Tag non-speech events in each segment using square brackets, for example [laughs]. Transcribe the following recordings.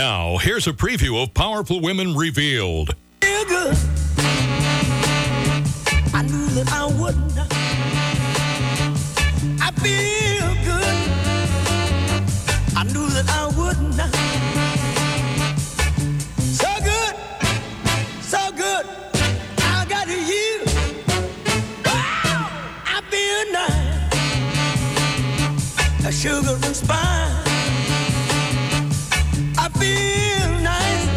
Now, here's a preview of Powerful Women Revealed. I knew that I wouldn't. I feel good. I knew that I wouldn't. So good, so good. I got you. Wow, I feel nice. A sugar and spice. Feel nice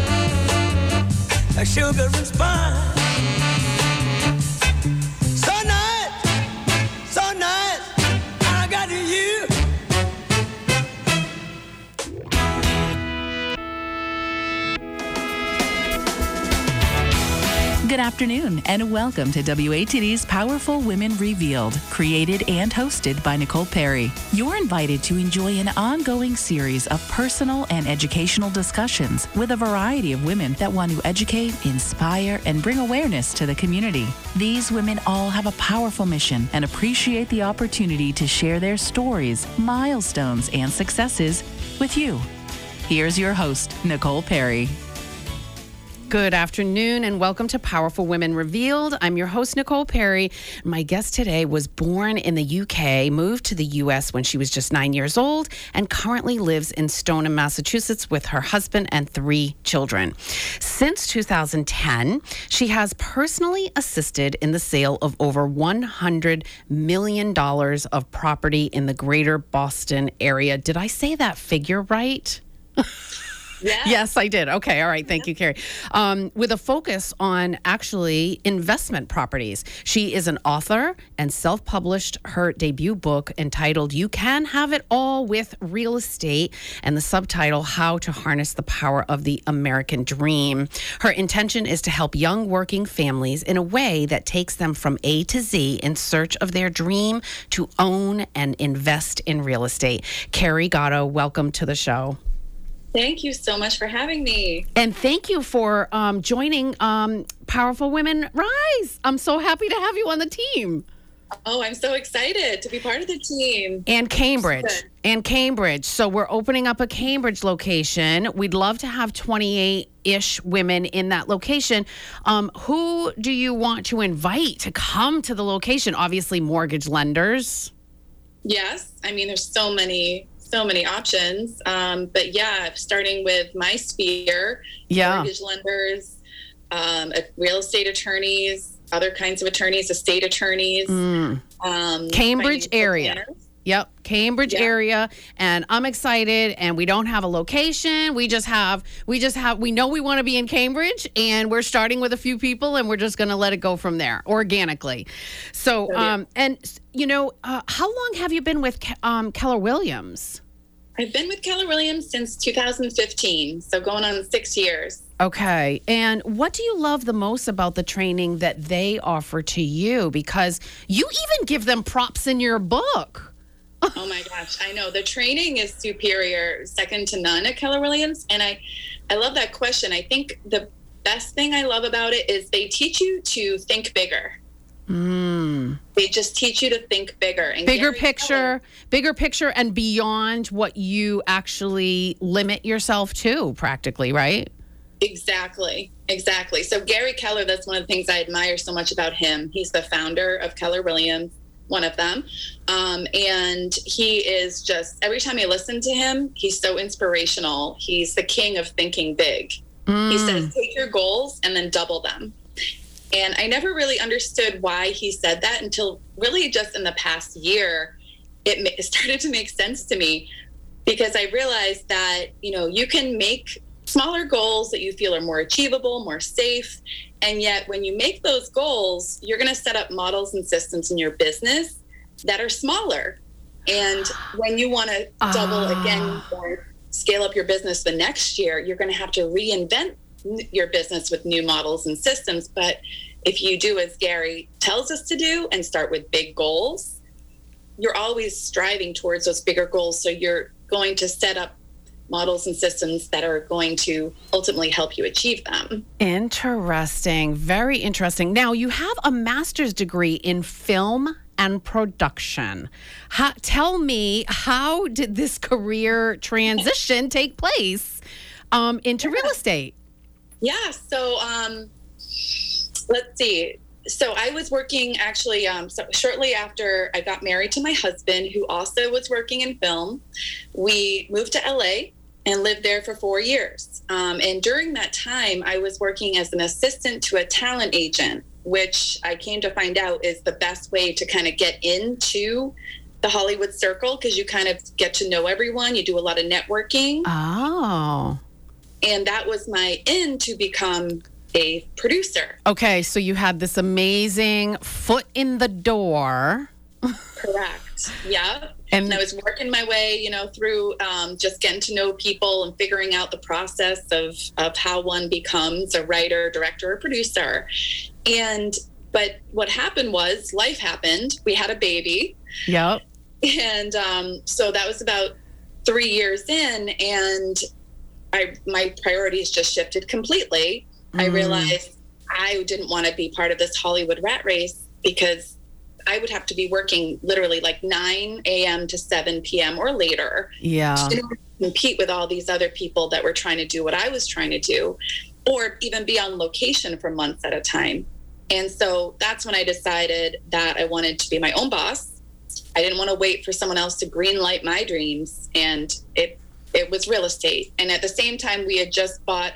a sugar and spice. Good afternoon, and welcome to WATD's Powerful Women Revealed, created and hosted by Nicole Perry. You're invited to enjoy an ongoing series of personal and educational discussions with a variety of women that want to educate, inspire, and bring awareness to the community. These women all have a powerful mission and appreciate the opportunity to share their stories, milestones, and successes with you. Here's your host, Nicole Perry. Good afternoon and welcome to Powerful Women Revealed. I'm your host, Nicole Perry. My guest today was born in the UK, moved to the US when she was just nine years old, and currently lives in Stoneham, Massachusetts with her husband and three children. Since 2010, she has personally assisted in the sale of over $100 million of property in the greater Boston area. Did I say that figure right? [laughs] Yes, I did. Okay. All right. Thank you, Carrie. Um, with a focus on actually investment properties. She is an author and self published her debut book entitled You Can Have It All with Real Estate and the subtitle How to Harness the Power of the American Dream. Her intention is to help young working families in a way that takes them from A to Z in search of their dream to own and invest in real estate. Carrie Gatto, welcome to the show. Thank you so much for having me. And thank you for um, joining um, Powerful Women Rise. I'm so happy to have you on the team. Oh, I'm so excited to be part of the team. And Cambridge. Good. And Cambridge. So we're opening up a Cambridge location. We'd love to have 28 ish women in that location. Um, who do you want to invite to come to the location? Obviously, mortgage lenders. Yes, I mean, there's so many, so many options. Um, but yeah, starting with my sphere, Yeah. mortgage lenders, um, real estate attorneys, other kinds of attorneys, estate attorneys, um, Mm. Cambridge area. planners. Yep, Cambridge Yeah. area, and I'm excited. And we don't have a location. We just have, we just have, we know we want to be in Cambridge, and we're starting with a few people, and we're just going to let it go from there organically. So, um, and you know, uh, how long have you been with um, Keller Williams? I've been with Keller Williams since 2015, so going on six years. Okay. And what do you love the most about the training that they offer to you? Because you even give them props in your book. [laughs] Oh my gosh, I know the training is superior, second to none at Keller Williams, and I, I love that question. I think the best thing I love about it is they teach you to think bigger. They just teach you to think bigger and Mm. bigger Gary picture, Keller- bigger picture, and beyond what you actually limit yourself to, practically, right? Exactly, exactly. So Gary Keller, that's one of the things I admire so much about him. He's the founder of Keller Williams, one of them, um, and he is just every time I listen to him, he's so inspirational. He's the king of thinking big. He says, take your goals and then double them. And I never really understood why he said that until really just in the past year, [laughs] it started to make sense to me because I realized that, you know, you can make smaller goals that you feel are more achievable, more safe. And yet, when you make those goals, you're going to set up models and systems in your business that are smaller. And when you want to double ah. again or scale up your business the next year, you're going to have to reinvent your business with new models and systems. But if you do as Gary tells us to do and start with big goals, you're always striving towards those bigger goals. So you're going to set up models and systems that are going to ultimately help you achieve them. Interesting. Very interesting. Now, you have a master's degree in film and production. How, tell me, how did this career transition take place? um, into real estate. Yeah. So um, let's see. So I was working actually um, so shortly after I got married to my husband, who also was working in film. We moved to LA and lived there for four years. Um, and during that time, I was working as an assistant to a talent agent, which I came to find out is the best way to kind of get into the Hollywood circle because you kind of get to know everyone. You do a lot of networking. Oh. And that was my in to become a producer. Okay, so you had this amazing foot in the door. Correct. Yeah. And- And, I was working my way, you know, through um, just getting to know people and figuring out the process of of how one becomes a writer, director, or producer. And but what happened was life happened. We had a baby, Yep. and um, so that was about three years in, and I my priorities just shifted completely. I Mm. realized I didn't want to be part of this Hollywood rat race because I would have to be working literally like 9 a.m. to 7 p.m. or later Yeah. to compete with all these other people that were trying to do what I was trying to do, or even be on location for months at a time. And so that's when I decided that I wanted to be my own boss. I didn't want to wait for someone else to green light my dreams, and it it was real estate. And at the same time, we had just bought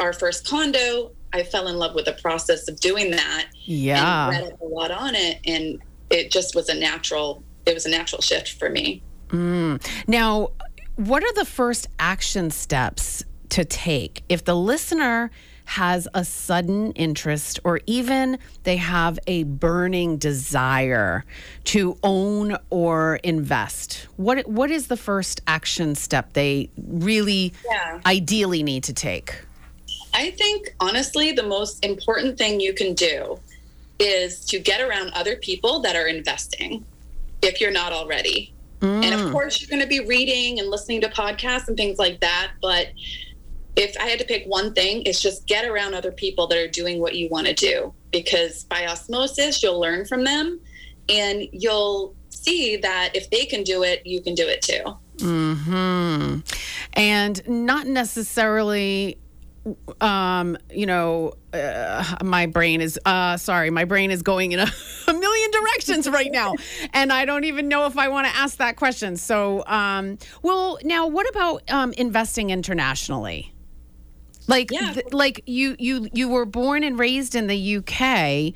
our first condo. I fell in love with the process of doing that Yeah. and read a lot on it, and it just was a natural. It was a natural shift for me. Mm. Now, what are the first action steps to take if the listener has a sudden interest or even they have a burning desire to own or invest? What what is the first action step they really Yeah. ideally need to take? I think honestly, the most important thing you can do is to get around other people that are investing if you're not already. And of mm. course, you're going to be reading and listening to podcasts and things like that. But if I had to pick one thing, it's just get around other people that are doing what you want to do because by osmosis, you'll learn from them and you'll see that if they can do it, you can do it too. Hmm. And not necessarily, um, you know, uh, my brain is, uh, sorry, my brain is going in a, [laughs] a million directions right now. [laughs] And I don't even know if I want to ask that question. So, um, well, now what about um, investing internationally? Like, Yeah. th- like you, you, you were born and raised in the UK.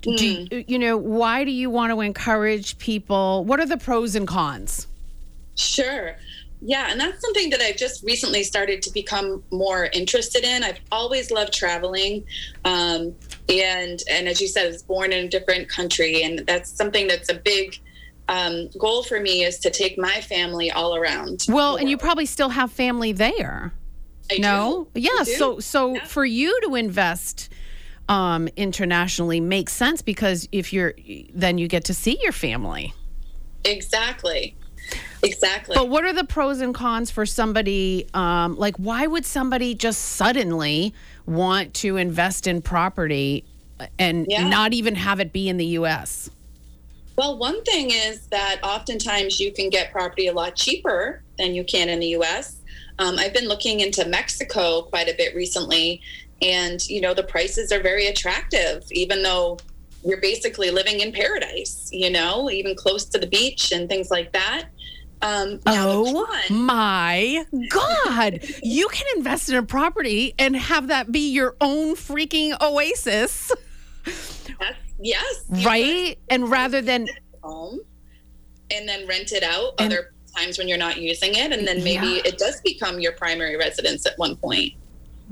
Do you, you know why do you want to encourage people? What are the pros and cons? Sure. Yeah, and that's something that I've just recently started to become more interested in. I've always loved traveling, um, and and as you said, I was born in a different country, and that's something that's a big um, goal for me is to take my family all around. Well, and you probably still have family there. I no? do. Yeah. So so Yeah. for you to invest um internationally makes sense because if you're then you get to see your family. exactly, exactly. But what are the pros and cons for somebody um like why would somebody just suddenly want to invest in property and Yeah. not even have it be in the US? Well, one thing is that oftentimes you can get property a lot cheaper than you can in the US. Um, I've been looking into Mexico quite a bit recently, and you know, the prices are very attractive, even though you're basically living in paradise, you know, even close to the beach and things like that. Um, Oh my God. [laughs] you can invest in a property and have that be your own freaking oasis, that's, yes, right? And rather than, home and then rent it out And- other times when you're not using it, and then maybe Yeah. it does become your primary residence at one point.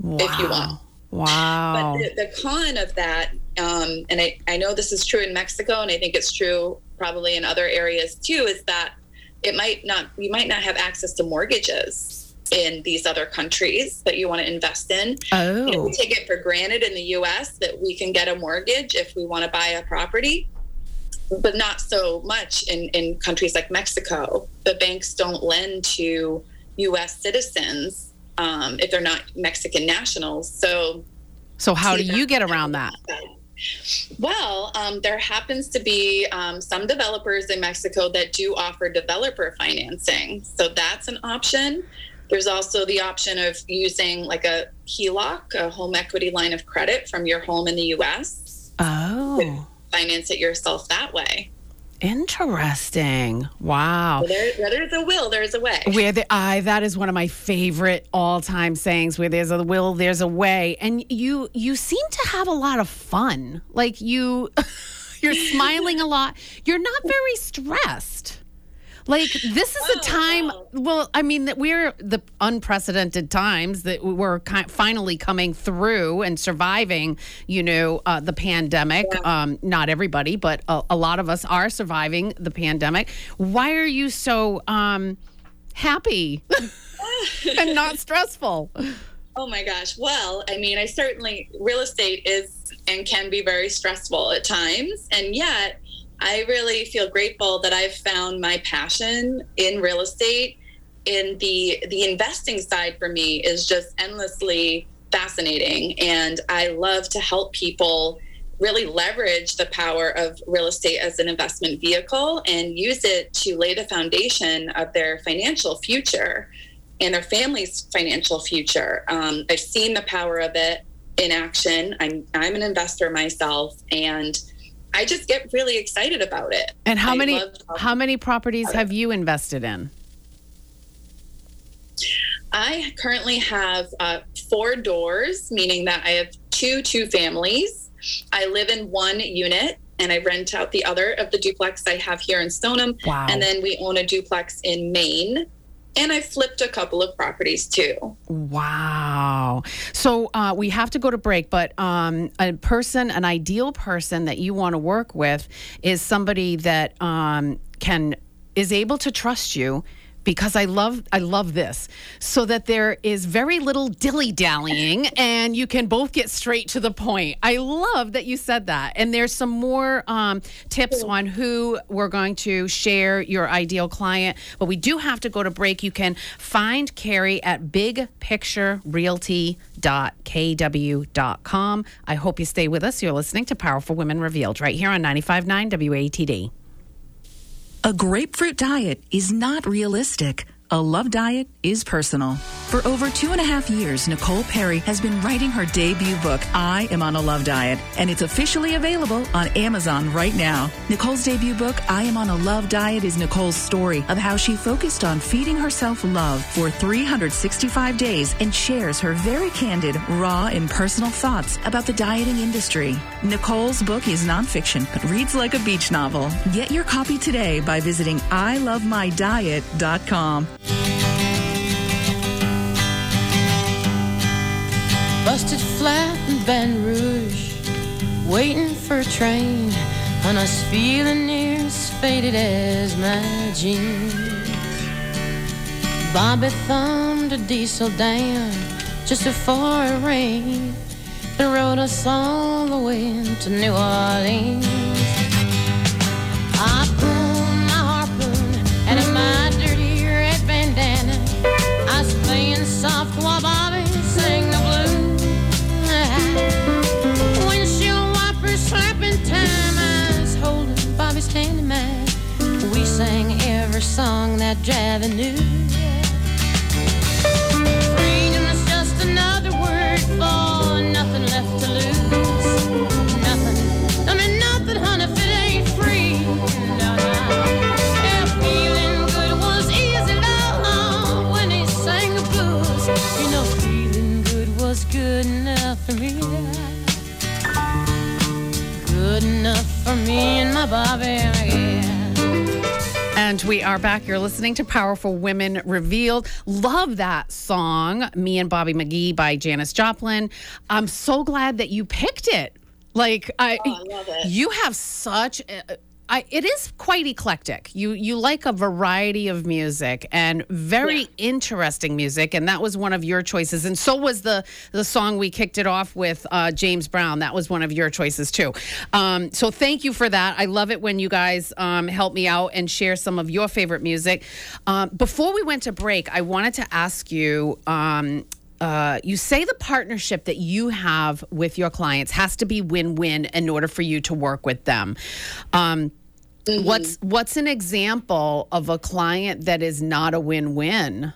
if you want. Wow. But the, the con of that, um, and I, I know this is true in Mexico, and I think it's true probably in other areas too, is that it might not, you might not have access to mortgages in these other countries that you want to invest in. You know, oh. we take it for granted in the US that we can get a mortgage if we want to buy a property, but not so much in, in countries like Mexico. The banks don't lend to US citizens um, if they're not Mexican nationals. So So how do you get around that? Well, um, there happens to be um, some developers in Mexico that do offer developer financing. So that's an option. There's also the option of using like a HELOC, a home equity line of credit from your home in the US. Oh, Finance it yourself that way. interesting. Wow. Where, there, where there's a will, there's a way. Where the I that is one of my favorite all-time sayings where there's a will there's a way and you you seem to have a lot of fun. Like you [laughs] you're smiling a lot. You're not very stressed. Like this is a time well I mean that we're the unprecedented times that we're ki- finally coming through and surviving, you know, uh, the pandemic. Um not everybody, but a, a lot of us are surviving the pandemic. Why are you so um happy [laughs] and not stressful. Oh my gosh. Well, I mean, I certainly, real estate is and can be very stressful at times. And yet, I really feel grateful that I've found my passion in real estate. In the the investing side for me is just endlessly fascinating, and I love to help people really leverage the power of real estate as an investment vehicle and use it to lay the foundation of their financial future and their family's financial future. Um, I've seen the power of it in action. I'm I'm an investor myself, and I just get really excited about it. And how I many how many properties have you invested in? I currently have uh, four doors, meaning that I have two two families. I live in one unit and I rent out the other of the duplex I have here in Stoneham. Wow. And then we own a duplex in Maine. And I flipped a couple of properties too. Wow. So uh, we have to go to break, but um, a person, an ideal person that you want to work with is somebody that um, can is able to trust you because I love I love this so that there is very little dilly dallying and you can both get straight to the point. I love that you said that. And there's some more um, tips on who we're going to share your ideal client, but we do have to go to break. You can find Carrie at bigpicturerealty.kw.com. I hope you stay with us. You're listening to Powerful Women Revealed right here on 95.9 WATD. A grapefruit diet is not realistic. A love diet is personal. For over two and a half years, Nicole Perry has been writing her debut book, I Am on a Love Diet, and it's officially available on Amazon right now. Nicole's debut book, I Am on a Love Diet, is Nicole's story of how she focused on feeding herself love for 365 days and shares her very candid, raw, and personal thoughts about the dieting industry. Nicole's book is nonfiction, but reads like a beach novel. Get your copy today by visiting ilovemydiet.com. Busted flat in Baton Rouge, waiting for a train, and I was feeling near as faded as my jeans. Bobby thumbed a diesel down just before it rained and rode us all the way to New Orleans. I Playing soft while Bobby sang the blues. [laughs] Windshield wipers slapping time. I was holding Bobby's hand in. We sang every song that Javi knew. And my Bobby, yeah. And we are back. You're listening to Powerful Women Revealed. Love that song, Me and Bobby McGee by Janis Joplin. I'm so glad that you picked it. Like I, Oh, I love it. you have such. a- I, it is quite eclectic. You you like a variety of music and very Yeah. interesting music, and that was one of your choices. And so was the the song we kicked it off with, uh, James Brown. That was one of your choices too. Um, so thank you for that. I love it when you guys um, help me out and share some of your favorite music. Um, before we went to break, I wanted to ask you. Uh, you say the partnership that you have with your clients has to be win-win in order for you to work with them. Um, What's what's an example of a client that is not a win-win?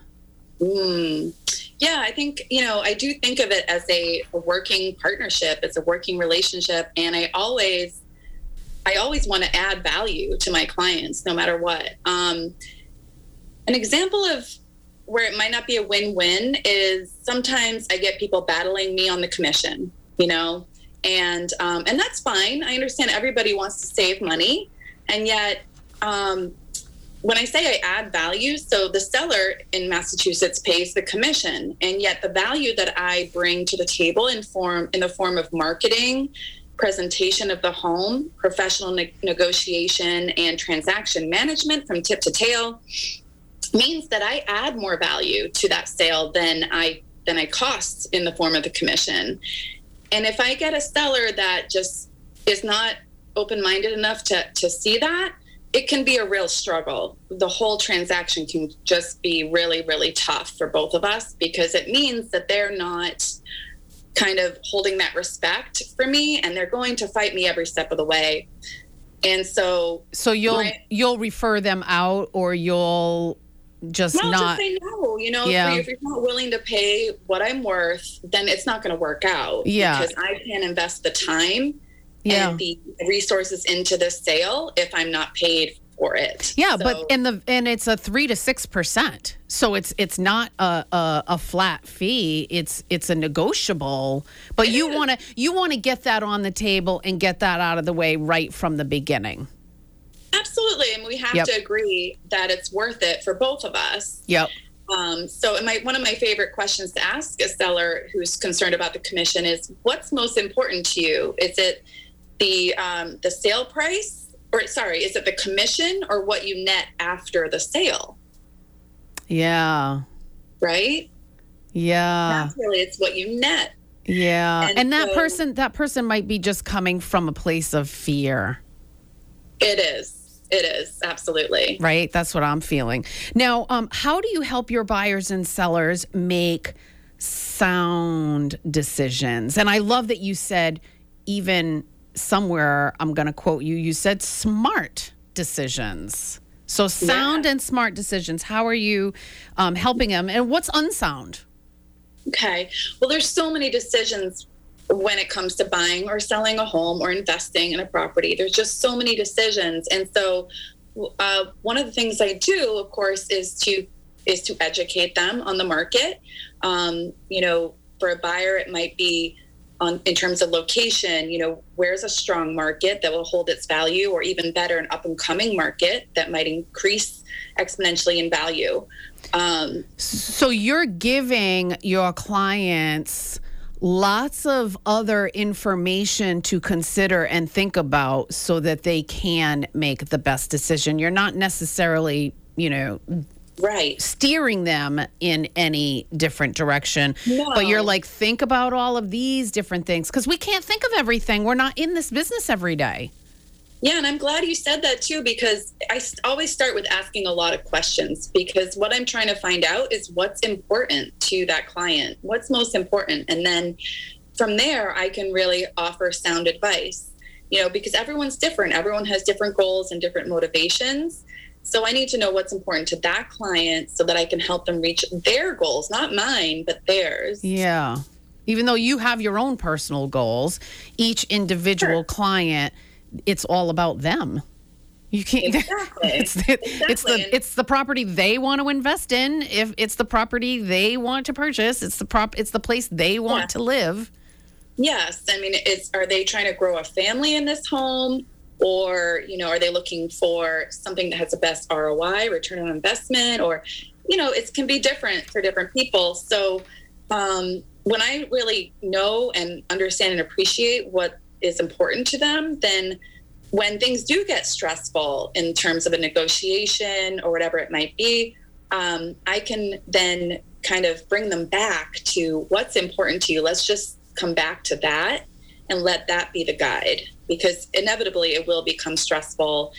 Mm. Yeah, I think, you know, I do think of it as a, a working partnership. It's a working relationship. And I always, I always want to add value to my clients no matter what. Um, an example of where it might not be a win-win is sometimes I get people battling me on the commission, you know, and um, and that's fine. I understand everybody wants to save money, and yet um, when I say I add value, so the seller in Massachusetts pays the commission, and yet the value that I bring to the table in form in the form of marketing, presentation of the home, professional ne- negotiation, and transaction management from tip to tail means that I add more value to that sale than I than I cost in the form of the commission. And if I get a seller that just is not open-minded enough to to see that, it can be a real struggle. The whole transaction can just be really really tough for both of us because it means that they're not kind of holding that respect for me and they're going to fight me every step of the way. And so So you'll My- you'll refer them out or you'll just Well, not just say no. You know, Yeah. if, you're, not willing to pay what I'm worth, then it's not going to work out. Yeah. because I can't invest the time Yeah. and the resources into this sale if I'm not paid for it. Yeah, but So- and the and it's a three to six percent. So it's it's not a, a a flat fee. It's it's a negotiable. But you want to you want to get that on the table and get that out of the way right from the beginning. Absolutely, and we have Yep. to agree that it's worth it for both of us. Yep. Um, so, my, one of my favorite questions to ask a seller who's concerned about the commission is, "What's most important to you? Is it the um, the sale price, or sorry, is it the commission, or what you net after the sale?" Yeah. Right? Yeah. Really it's what you net. Yeah. And And, that so- person that person might be just coming from a place of fear. It is. It is absolutely. right? That's what I'm feeling. Now, um, how do you help your buyers and sellers make sound decisions? And I love that you said, even somewhere, I'm going to quote you, you said smart decisions. So, sound and smart decisions. How are you um, helping them? And what's unsound? Okay. Well, there's so many decisions when it comes to buying or selling a home or investing in a property. There's just so many decisions, and so uh, one of the things I do, of course, is to is to educate them on the market. Um, you know, for a buyer, it might be on in terms of location. You know, where's a strong market that will hold its value, or even better, an up and coming market that might increase exponentially in value. Um, So you're giving your clients lots of other information to consider and think about so that they can make the best decision. You're not necessarily, you know, right. steering them in any different direction, but you're like think about all of these different things because we can't think of everything. We're not in this business every day. Yeah, and I'm glad you said that too because I always start with asking a lot of questions because what I'm trying to find out is what's important to that client, what's most important. And then from there, I can really offer sound advice, you know, because everyone's different. Everyone has different goals and different motivations. So I need to know what's important to that client so that I can help them reach their goals, not mine, but theirs. Yeah. Even though you have your own personal goals, each individual Sure. client, it's all about them. You can't. [laughs] Exactly. It's the, it's the it's the property they want to invest in. If it's the property they want to purchase, it's the prop. It's the place they want Yeah. to live. Yes, I mean, is are they trying to grow a family in this home, or you know, are they looking for something that has the best ROI, return on investment, or you know, it can be different for different people. So, um, when I really know and understand and appreciate what is important to them, then when things do get stressful in terms of a negotiation or whatever it might be, um, I can then kind of bring them back to what's important to you. Let's just come back to that and let that be the guide because inevitably it will become stressful.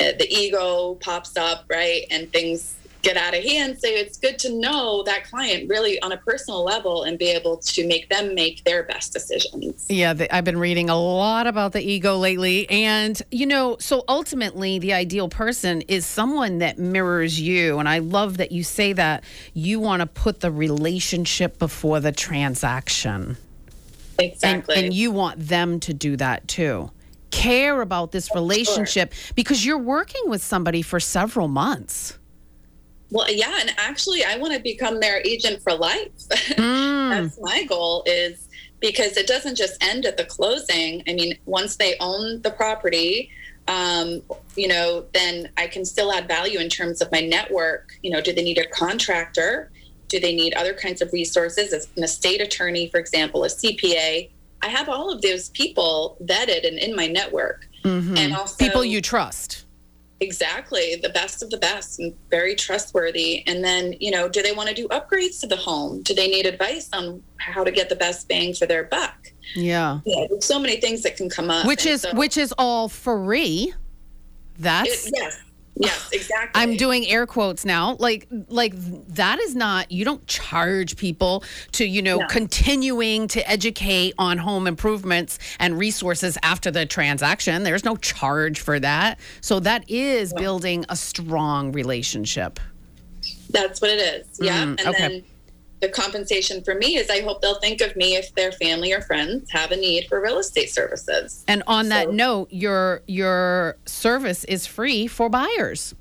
Uh, the ego pops up, right? And things get out of hand. So it's good to know that client really on a personal level and be able to make them make their best decisions. Yeah, I've been reading a lot about the ego lately. And, you know, so ultimately, the ideal person is someone that mirrors you. And I love that you say that you want to put the relationship before the transaction. Exactly. and you want them to do that too. Care about this relationship because you're working with somebody for several months. Well, yeah, and actually, I want to become their agent for life. [laughs] Mm. That's my goal is because it doesn't just end at the closing. I mean, once they own the property, um, you know, then I can still add value in terms of my network. You know, do they need a contractor? Do they need other kinds of resources? As an estate attorney, for example, a CPA. I have all of those people vetted and in my network, and also People you trust. Exactly, the best of the best and very trustworthy. And then, you know, do they want to do upgrades to the home? Do they need advice on how to get the best bang for their buck? Yeah. Yeah, there's so many things that can come up. Which is so which is all free. That's it, yes, yes, exactly. I'm doing air quotes now. Like like that is not you don't charge people to, you know, No. continuing to educate on home improvements and resources after the transaction. There's no charge for that. So that is building a strong relationship. That's what it is. Yeah, Mm, and okay. then the compensation for me is I hope they'll think of me if their family or friends have a need for real estate services. And on that note, your your service is free for buyers.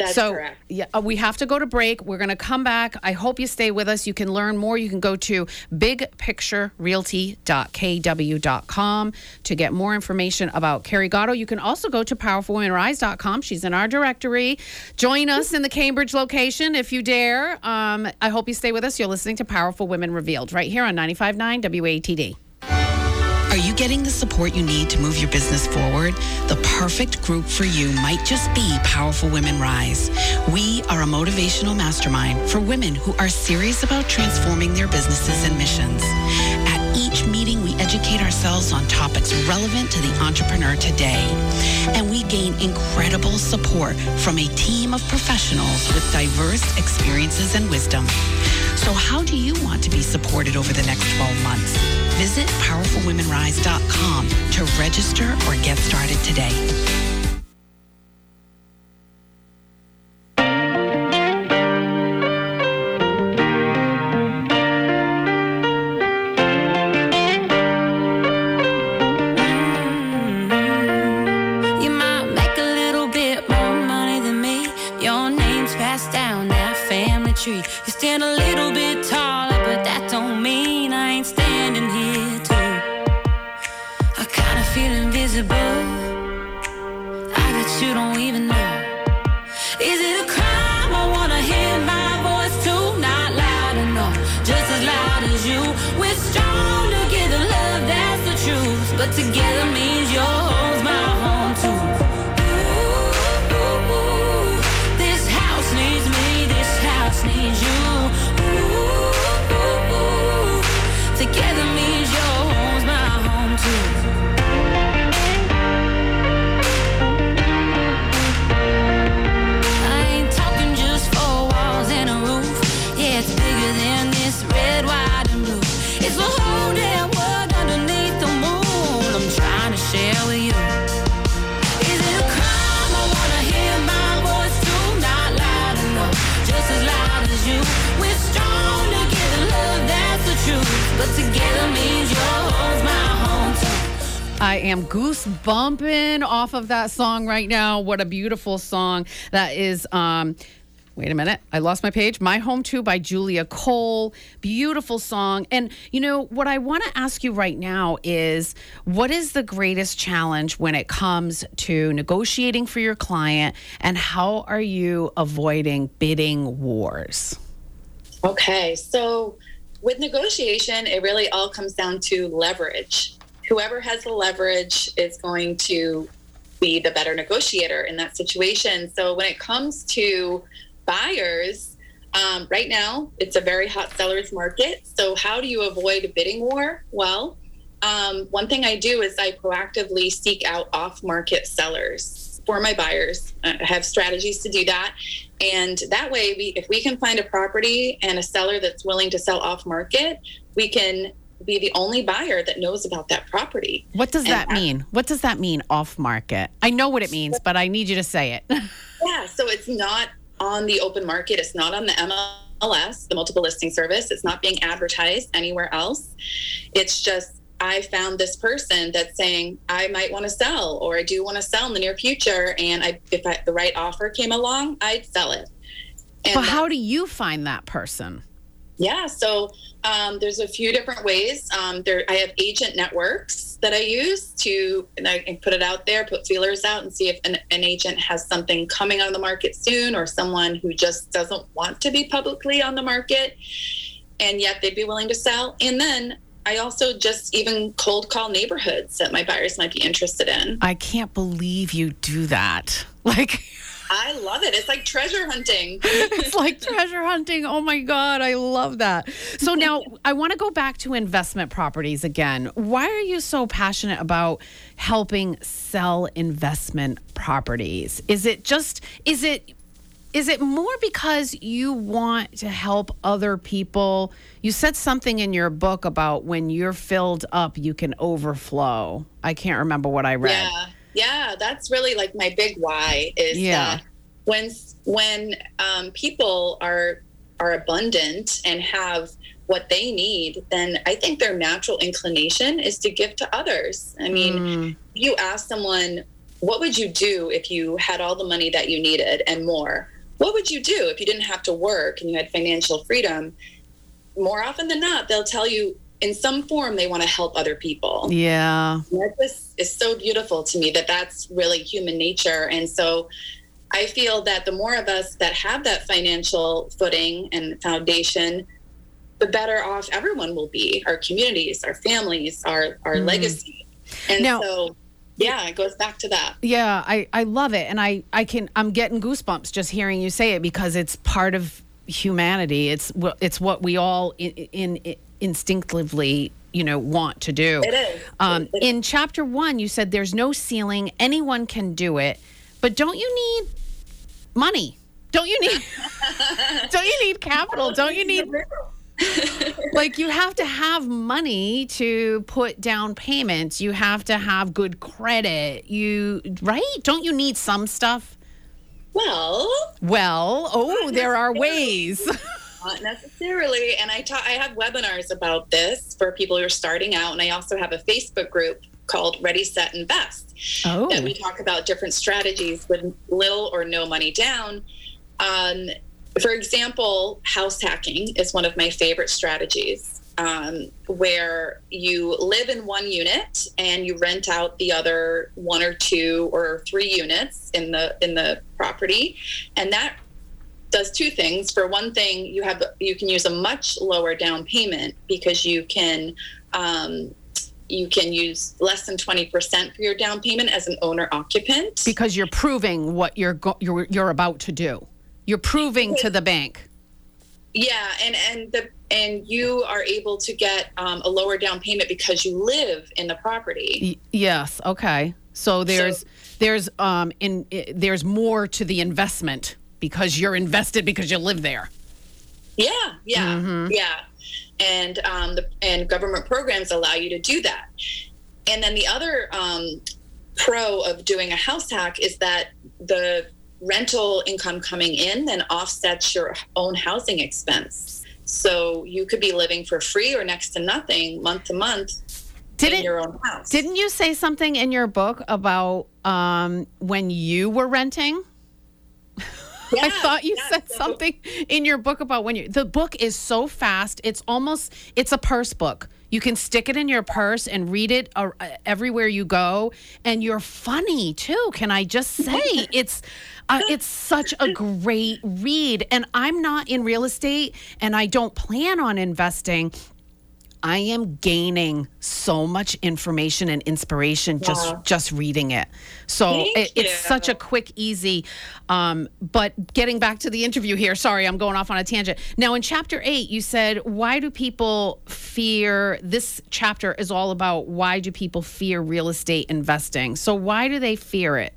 That's so correct. yeah, uh, we have to go to break. We're going to come back. I hope you stay with us. You can learn more. You can go to bigpicturerealty.kw.com to get more information about Carrie Gatto. You can also go to powerfulwomenrise.com. She's in our directory. Join us in the Cambridge location if you dare. Um, I hope you stay with us. You're listening to Powerful Women Revealed right here on 95.9 WATD. Are you getting the support you need to move your business forward? The perfect group for you might just be Powerful Women Rise. We are a motivational mastermind for women who are serious about transforming their businesses and missions. At each meeting, we educate ourselves on topics relevant to the entrepreneur today. And we gain incredible support from a team of professionals with diverse experiences and wisdom. So how do you want to be supported over the next 12 months? Visit powerfulwomenrise.com to register or get started today. Goose bumping off of that song right now. What a beautiful song that is. Um, wait a minute, I lost my page. My Home Too by Julia Cole. Beautiful song. And you know what I want to ask you right now is, what is the greatest challenge when it comes to negotiating for your client, and how are you avoiding bidding wars? Okay, so with negotiation, it really all comes down to leverage. Whoever has the leverage is going to be the better negotiator in that situation. So when it comes to buyers, um, right now it's a very hot seller's market. So how do you avoid a bidding war? Well, um, one thing I do is I proactively seek out off-market sellers. for my buyers. I have strategies to do that. And that way, we, if we can find a property and a seller that's willing to sell off market, we can be the only buyer that knows about that property. What does And that mean? What does that mean off market? I know what it means, but I need you to say it. [laughs] Yeah, so it's not on the open market. It's not on the MLS, the multiple listing service. It's not being advertised anywhere else. It's just I found this person that's saying I might want to sell or I do want to sell in the near future, and I, if I, the right offer came along, I'd sell it. And but how do you find that person? Yeah, so um, there's a few different ways. Um, there, I have agent networks that I use to, and I can put it out there, put feelers out, and see if an, an agent has something coming on the market soon, or someone who just doesn't want to be publicly on the market, and yet they'd be willing to sell. And then I also just even cold call neighborhoods that my buyers might be interested in. I can't believe you do that. [laughs] Like, I love it. It's like treasure hunting. [laughs] it's like treasure hunting. Oh my God, I love that. So now [laughs] I want to go back to investment properties again. Why are you so passionate about helping sell investment properties? Is it just, is it, is it more because you want to help other people? You said something in your book about when you're filled up, you can overflow. I can't remember what I read. Yeah, yeah, that's really like my big why is Yeah. that when when um, people are are abundant and have what they need, then I think their natural inclination is to give to others. I mean, Mm. you ask someone, what would you do if you had all the money that you needed and more? What would you do if you didn't have to work and you had financial freedom? More often than not, they'll tell you in some form they want to help other people Yeah. that just is so beautiful to me that that's really human nature and so i feel that the more of us that have that financial footing and foundation the better off everyone will be our communities our families our our mm-hmm. legacy and Now- so yeah it goes back to that Yeah, I, I love it. And I, I can I'm getting goosebumps just hearing you say it because it's part of humanity. It's it's what we all in, in, instinctively, you know, want to do. It is. Um, It- in chapter 1 you said there's no ceiling, anyone can do it. But don't you need money? Don't you need [laughs] Don't you need capital? Don't you need [laughs] like you have to have money to put down payments you have to have good credit you right don't you need some stuff well well oh there are ways [laughs] Not necessarily. And I ta- I have webinars about this for people who are starting out, and I also have a Facebook group called Ready, Set, Invest oh that we talk about different strategies with little or no money down. Um, for example, house hacking is one of my favorite strategies, um, where you live in one unit and you rent out the other one or two or three units in the in the property, and that does two things. For one thing, you have you can use a much lower down payment because you can um, you can use less than twenty percent for your down payment as an owner occupant. because you're proving what you're go- you're you're about to do you're proving to the bank yeah, and and the and you are able to get um, a lower down payment because you live in the property. Y- yes okay so there's there's um in there's more to the investment because you're invested because you live there Yeah, yeah, yeah, and um, the and government programs allow you to do that. And then the other um, pro of doing a house hack is that the rental income coming in then offsets your own housing expense. So you could be living for free or next to nothing month to month in didn't your own house. Didn't you say something in your book about um, when you were renting? I thought you yeah, said so- something in your book about when you. The book is so fast. It's almost it's a purse book. You can stick it in your purse and read it uh, everywhere you go, and you're funny too. Can I just [laughs] say it's uh, it's such a great read. And I'm not in real estate, and I don't plan on investing. I am gaining so much information and inspiration just just reading it. So it, it's such a quick, easy. Um, but getting back to the interview here, sorry, I'm going off on a tangent. Now, in chapter eight, you said, "Why do people fear?" This chapter is all about why do people fear real estate investing. So why do they fear it?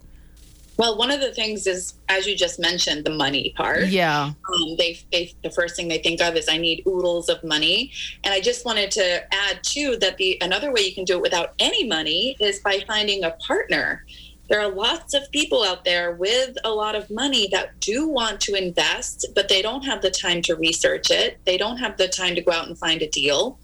Well, one of the things is, as you just mentioned, the money part. Yeah. Um, they, they, the first thing they think of is I need oodles of money, and I just wanted to add too that the another way you can do it without any money is by finding a partner. There are lots of people out there with a lot of money that do want to invest, but they don't have the time to research it. They don't have the time to go out and find a deal,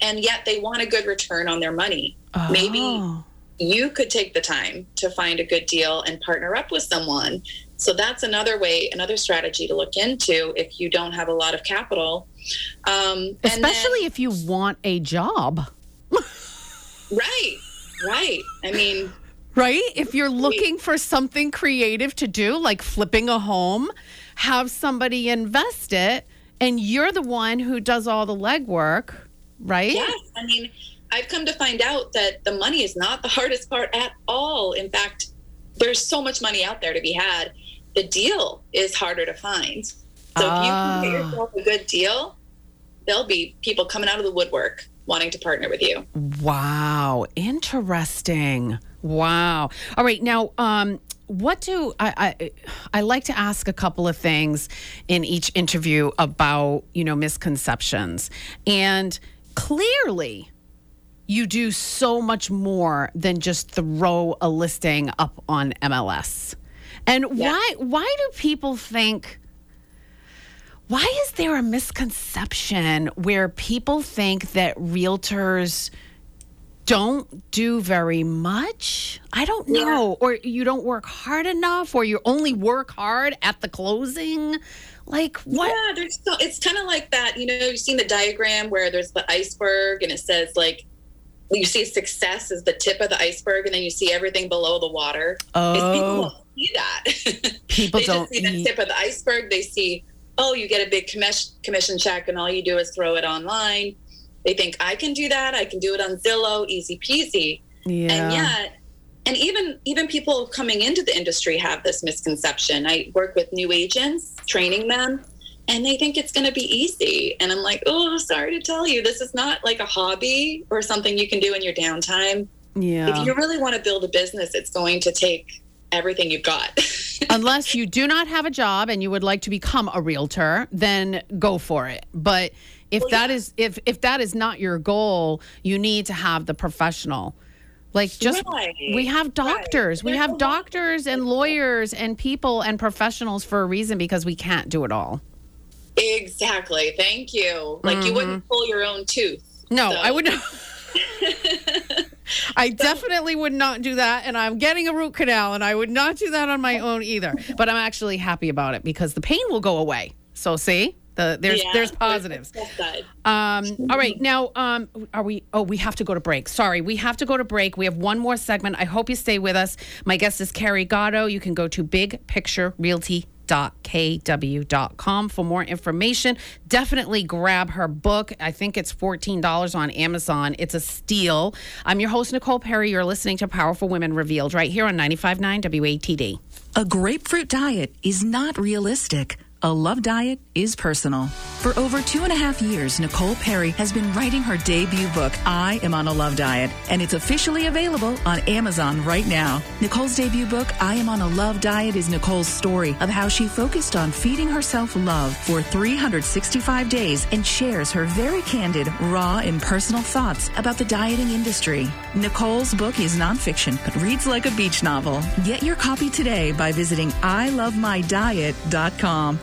and yet they want a good return on their money. Maybe Oh. You could take the time to find a good deal and partner up with someone. So that's another way, another strategy to look into if you don't have a lot of capital. Um, and then- Especially if you want a job. right, right. I mean, Right? If you're looking for something creative to do, like flipping a home, have somebody invest it, and you're the one who does all the legwork, right? yes. I mean, I've come to find out that the money is not the [laughs] hardest part at all. In fact, there's so much money out there to be had. The deal is harder to find. So if you can get Ah. yourself a good deal, there'll be people coming out of the woodwork wanting to partner with you. Wow, interesting. Wow. All right, now, um, what do I, I? I like to ask a couple of things in each interview about you know misconceptions, and clearly, you do so much more than just throw a listing up on MLS. And why? Why do people think? Why is there a misconception where people think that realtors don't do very much? I don't know. Or you don't work hard enough, or you only work hard at the closing? Like, what? Yeah, there's so, it's kind of like that. You know, you've seen the diagram where there's the iceberg and it says like you see success is the tip of the iceberg and then you see everything below the water. It's people Oh, don't see that. [laughs] People they don't just see the tip of the iceberg. They see, oh, you get a big commission commission check and all you do is throw it online. They think I can do that. I can do it on Zillow, easy peasy. yeah. and yet and even even people coming into the industry have this misconception i work with new agents training them and they think it's going to be easy and i'm like oh sorry to tell you this is not like a hobby or something you can do in your downtime yeah. if you really want to build a business it's going to take everything you've got [laughs] Unless you do not have a job and you would like to become a realtor, then go for it. But if that is if if that is not your goal, you need to have the professional. Like just Right. we have doctors, we have doctors and lawyers and people and professionals for a reason because we can't do it all. Exactly thank you like you wouldn't pull your own tooth No, So- I would not. [laughs] I definitely would not do that. And I'm getting a root canal, and I would not do that on my [laughs] own either. But I'm actually happy about it because the pain will go away. So, see, the, there's Yeah, there's positives. Um, all right, now um, are we? Oh, we have to go to break. Sorry, we have to go to break. We have one more segment. I hope you stay with us. My guest is Carrie Gatto. You can go to bigpicturerealty.kw.com for more information. Definitely grab her book. I think it's $14 on Amazon. It's a steal. I'm your host, Nicole Perry. You're listening to Powerful Women Revealed right here on 95.9 WATD. A grapefruit diet is not realistic. A love diet is personal. For over two and a half years, Nicole Perry has been writing her debut book, I Am on a Love Diet, and it's officially available on Amazon right now. Nicole's debut book, I Am on a Love Diet, is Nicole's story of how she focused on feeding herself love for 365 days and shares her very candid, raw, and personal thoughts about the dieting industry. Nicole's book is nonfiction, but reads like a beach novel. Get your copy today by visiting ilovemydiet.com.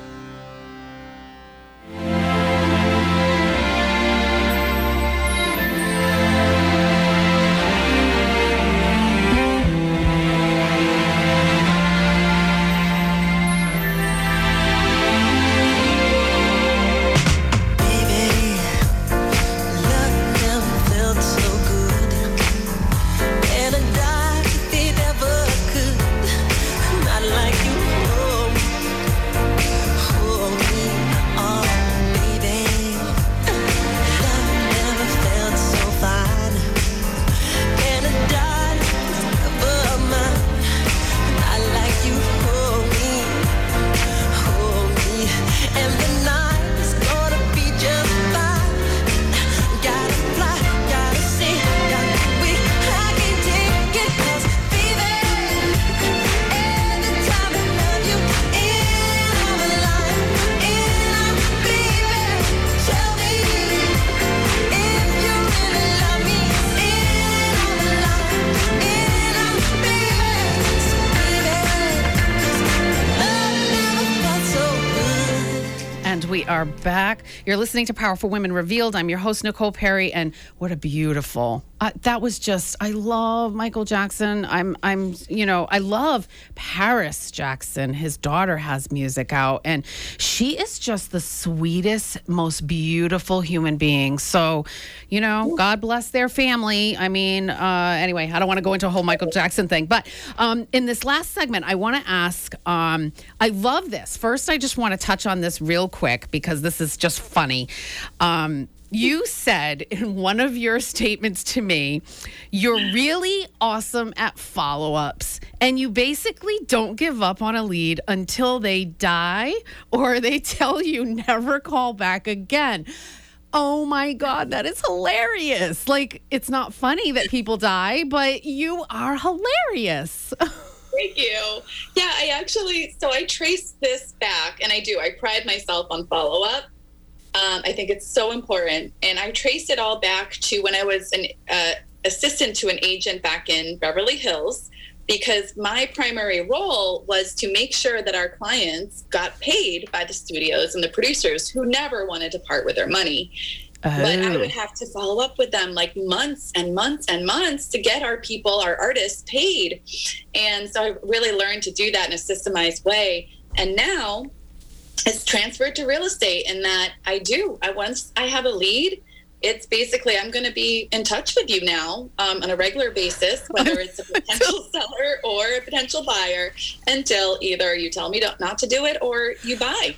You're listening to Powerful Women Revealed. I'm your host, Nicole Perry, and what a beautiful. Uh, that was just. I love Michael Jackson. I'm. I'm. You know. I love Paris Jackson. His daughter has music out, and she is just the sweetest, most beautiful human being. So, you know, God bless their family. I mean, uh, anyway, I don't want to go into a whole Michael Jackson thing, but um, in this last segment, I want to ask. Um, I love this. First, I just want to touch on this real quick because this is just funny. Um, you said in one of your statements to me, you're really awesome at follow ups, and you basically don't give up on a lead until they die or they tell you never call back again. Oh my God, that is hilarious. Like, it's not funny that people die, but you are hilarious. [laughs] Thank you. Yeah, I actually, so I traced this back, and I do. I pride myself on follow up. Um, I think it's so important. And I traced it all back to when I was an uh, assistant to an agent back in Beverly Hills, because my primary role was to make sure that our clients got paid by the studios and the producers who never wanted to part with their money. But I would have to follow up with them like months and months and months to get our people, our artists paid. And so I really learned to do that in a systemized way. And now it's transferred to real estate in that I do. I once I have a lead, it's basically I'm going to be in touch with you now um, on a regular basis, [laughs] whether it's a potential seller or a potential buyer, until either you tell me to, not to do it or you buy.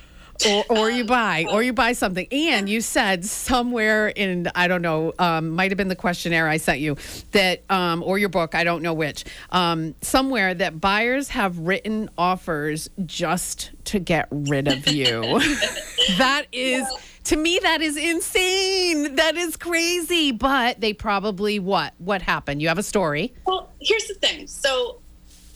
Or, or you buy or you buy something. And you said somewhere in i don't know um, might have been the questionnaire i sent you that um, or your book i don't know which um, somewhere that buyers have written offers just to get rid of you. [laughs] That is to me that is insane. That is crazy. But they probably what what happened? You have a story. Well, here's the thing. So,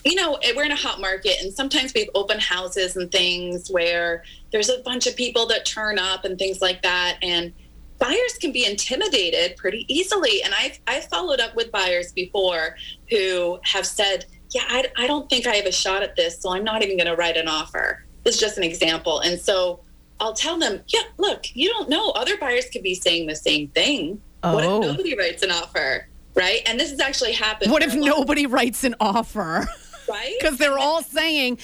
you know, eh, we're in a hot market, and sometimes we have open houses and things where there's a bunch of people that turn up and things like that. And buyers can be intimidated pretty easily. And I've, I've followed up with buyers before who have said, Yeah, I, I don't think I have a shot at this, so I'm not even going to write an offer. This is just an example. And so I'll tell them, Yeah, look, you don't know. Other buyers could be saying the same thing. What Oh. if nobody writes an offer? Right. And this has actually happened. what if nobody writes an offer [laughs] right? because they're all saying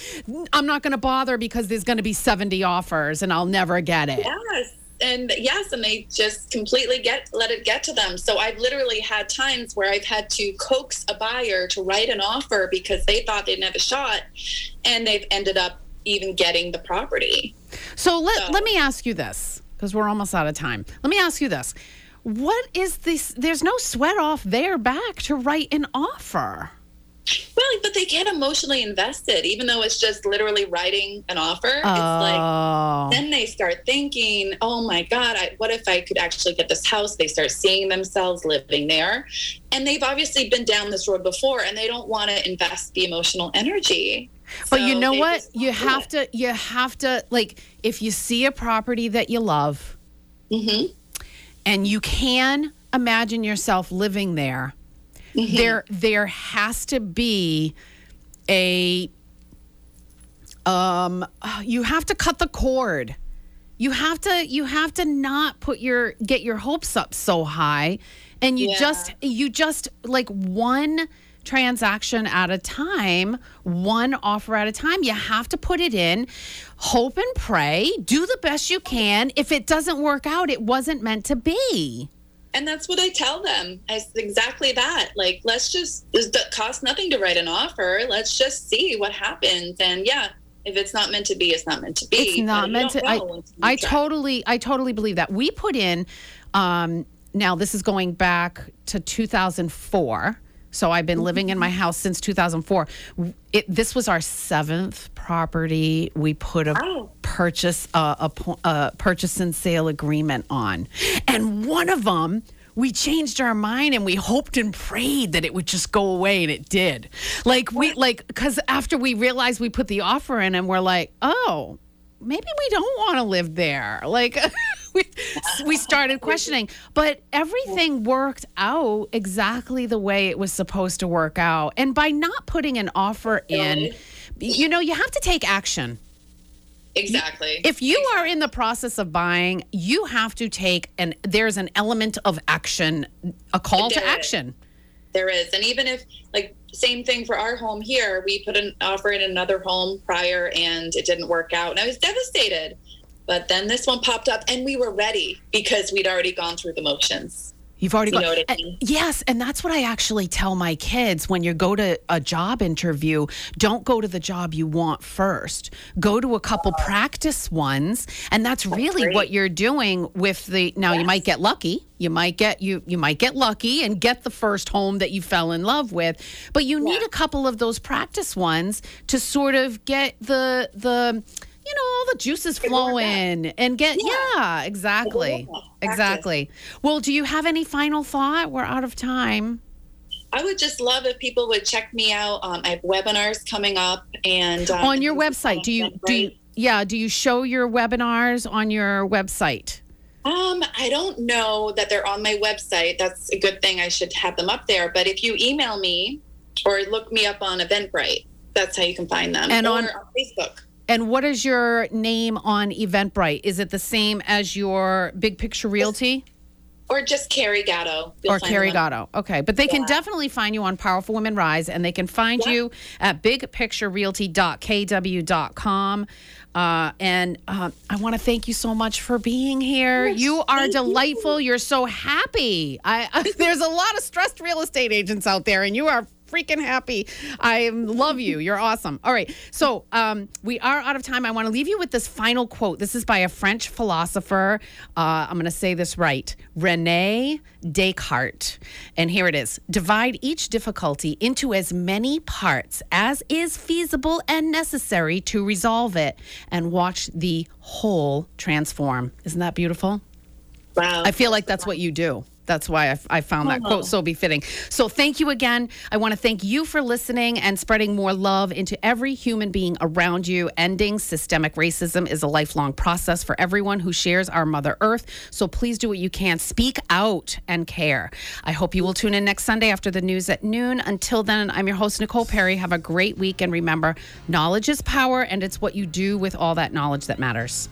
i'm not going to bother because there's going to be 70 offers and i'll never get it yes. And yes, and they just completely get let it get to them. So I've literally had times where I've had to coax a buyer to write an offer because they thought they'd never shot, and they've ended up even getting the property. So let, So- let me ask you this because we're almost out of time. Let me ask you this. What is this? There's no sweat off their back to write an offer. Well, but they get emotionally invested, even though it's just literally writing an offer. It's like Oh. then they start thinking, oh my God, I, what if I could actually get this house? They start seeing themselves living there. And they've obviously been down this road before and they don't want to invest the emotional energy. But you know what? You have it. to, you have to, like, if you see a property that you love Mhm. and you can imagine yourself living there, there, there has to be a, um, you have to cut the cord. You have to, you have to not put your, get your hopes up so high. And you Yeah. just, you just like one transaction at a time, one offer at a time. You have to put it in, hope and pray, do the best you can. If it doesn't work out, it wasn't meant to be. And that's what I tell them. It's exactly that. Like, let's just, it costs nothing to write an offer. Let's just see what happens. And yeah, if it's not meant to be, it's not meant to be. It's not meant to. I, know until you I totally, I totally believe that. We put in, um, now this is going back to 2004. So I've been living in my house since 2004. It, this was our seventh property. We put a Wow. purchase, uh, a, a purchase and sale agreement on, and one of them. We changed our mind and we hoped and prayed that it would just go away and it did. Like we like cuz after we realized we put the offer in and we're like, "Oh, maybe we don't want to live there. Like [laughs] we, we started questioning, but everything worked out exactly the way it was supposed to work out. And by not putting an offer in, you know, you have to take action. exactly. If you are in the process of buying, you have to take and there's an element of action, a call to is. action. There is. And even if, like, same thing for our home here, we put an offer in another home prior and it didn't work out. And I was devastated. But then this one popped up and we were ready because we'd already gone through the motions. You've already You got I mean? yes, and that's what I actually tell my kids when you go to a job interview. Don't go to the job you want first. Go to a couple practice ones, and that's really great. what you're doing with the. Now you might get lucky. You might get you you might get lucky and get the first home that you fell in love with, but you need a couple of those practice ones to sort of get the the. You know, all the juices flowing and get, Yeah. yeah, exactly. warm up. Practice. Exactly. Well, do you have any final thought? We're out of time. I would just love if people would check me out. Um, I have webinars coming up and um, on your website, do you do you, yeah, do you show your webinars on your website? Um, I don't know that they're on my website. That's a good thing. I should have them up there. But if you email me or look me up on Eventbrite, that's how you can find them. And or on- on Facebook. And what is your name on Eventbrite? Is it the same as your Big Picture Realty Or just Carrie Gatto. You'll or Carrie Gatto? Okay, but they can definitely find you on Powerful Women Rise, and they can find Yeah. you at bigpicturerealty.kw.com. Uh, and uh, I want to thank you so much for being here. you are thank you. delightful. You're so happy. I, I [laughs] there's a lot of stressed real estate agents out there, and you are freaking happy. I love you. You're awesome. All right. So um, we are out of time. I want to leave you with this final quote. This is by a French philosopher. Uh, I'm going to say this right Rene Descartes. And here it is Divide each difficulty into as many parts as is feasible and necessary to resolve it, and watch the whole transform. Isn't that beautiful? Wow. I feel like that's what you do. That's why I, I found that quote oh. so befitting. So, thank you again. I want to thank you for listening and spreading more love into every human being around you. Ending systemic racism is a lifelong process for everyone who shares our Mother Earth. So, please do what you can. Speak out and care. I hope you will tune in next Sunday after the news at noon. Until then, I'm your host, Nicole Perry. Have a great week. And remember, knowledge is power, and it's what you do with all that knowledge that matters.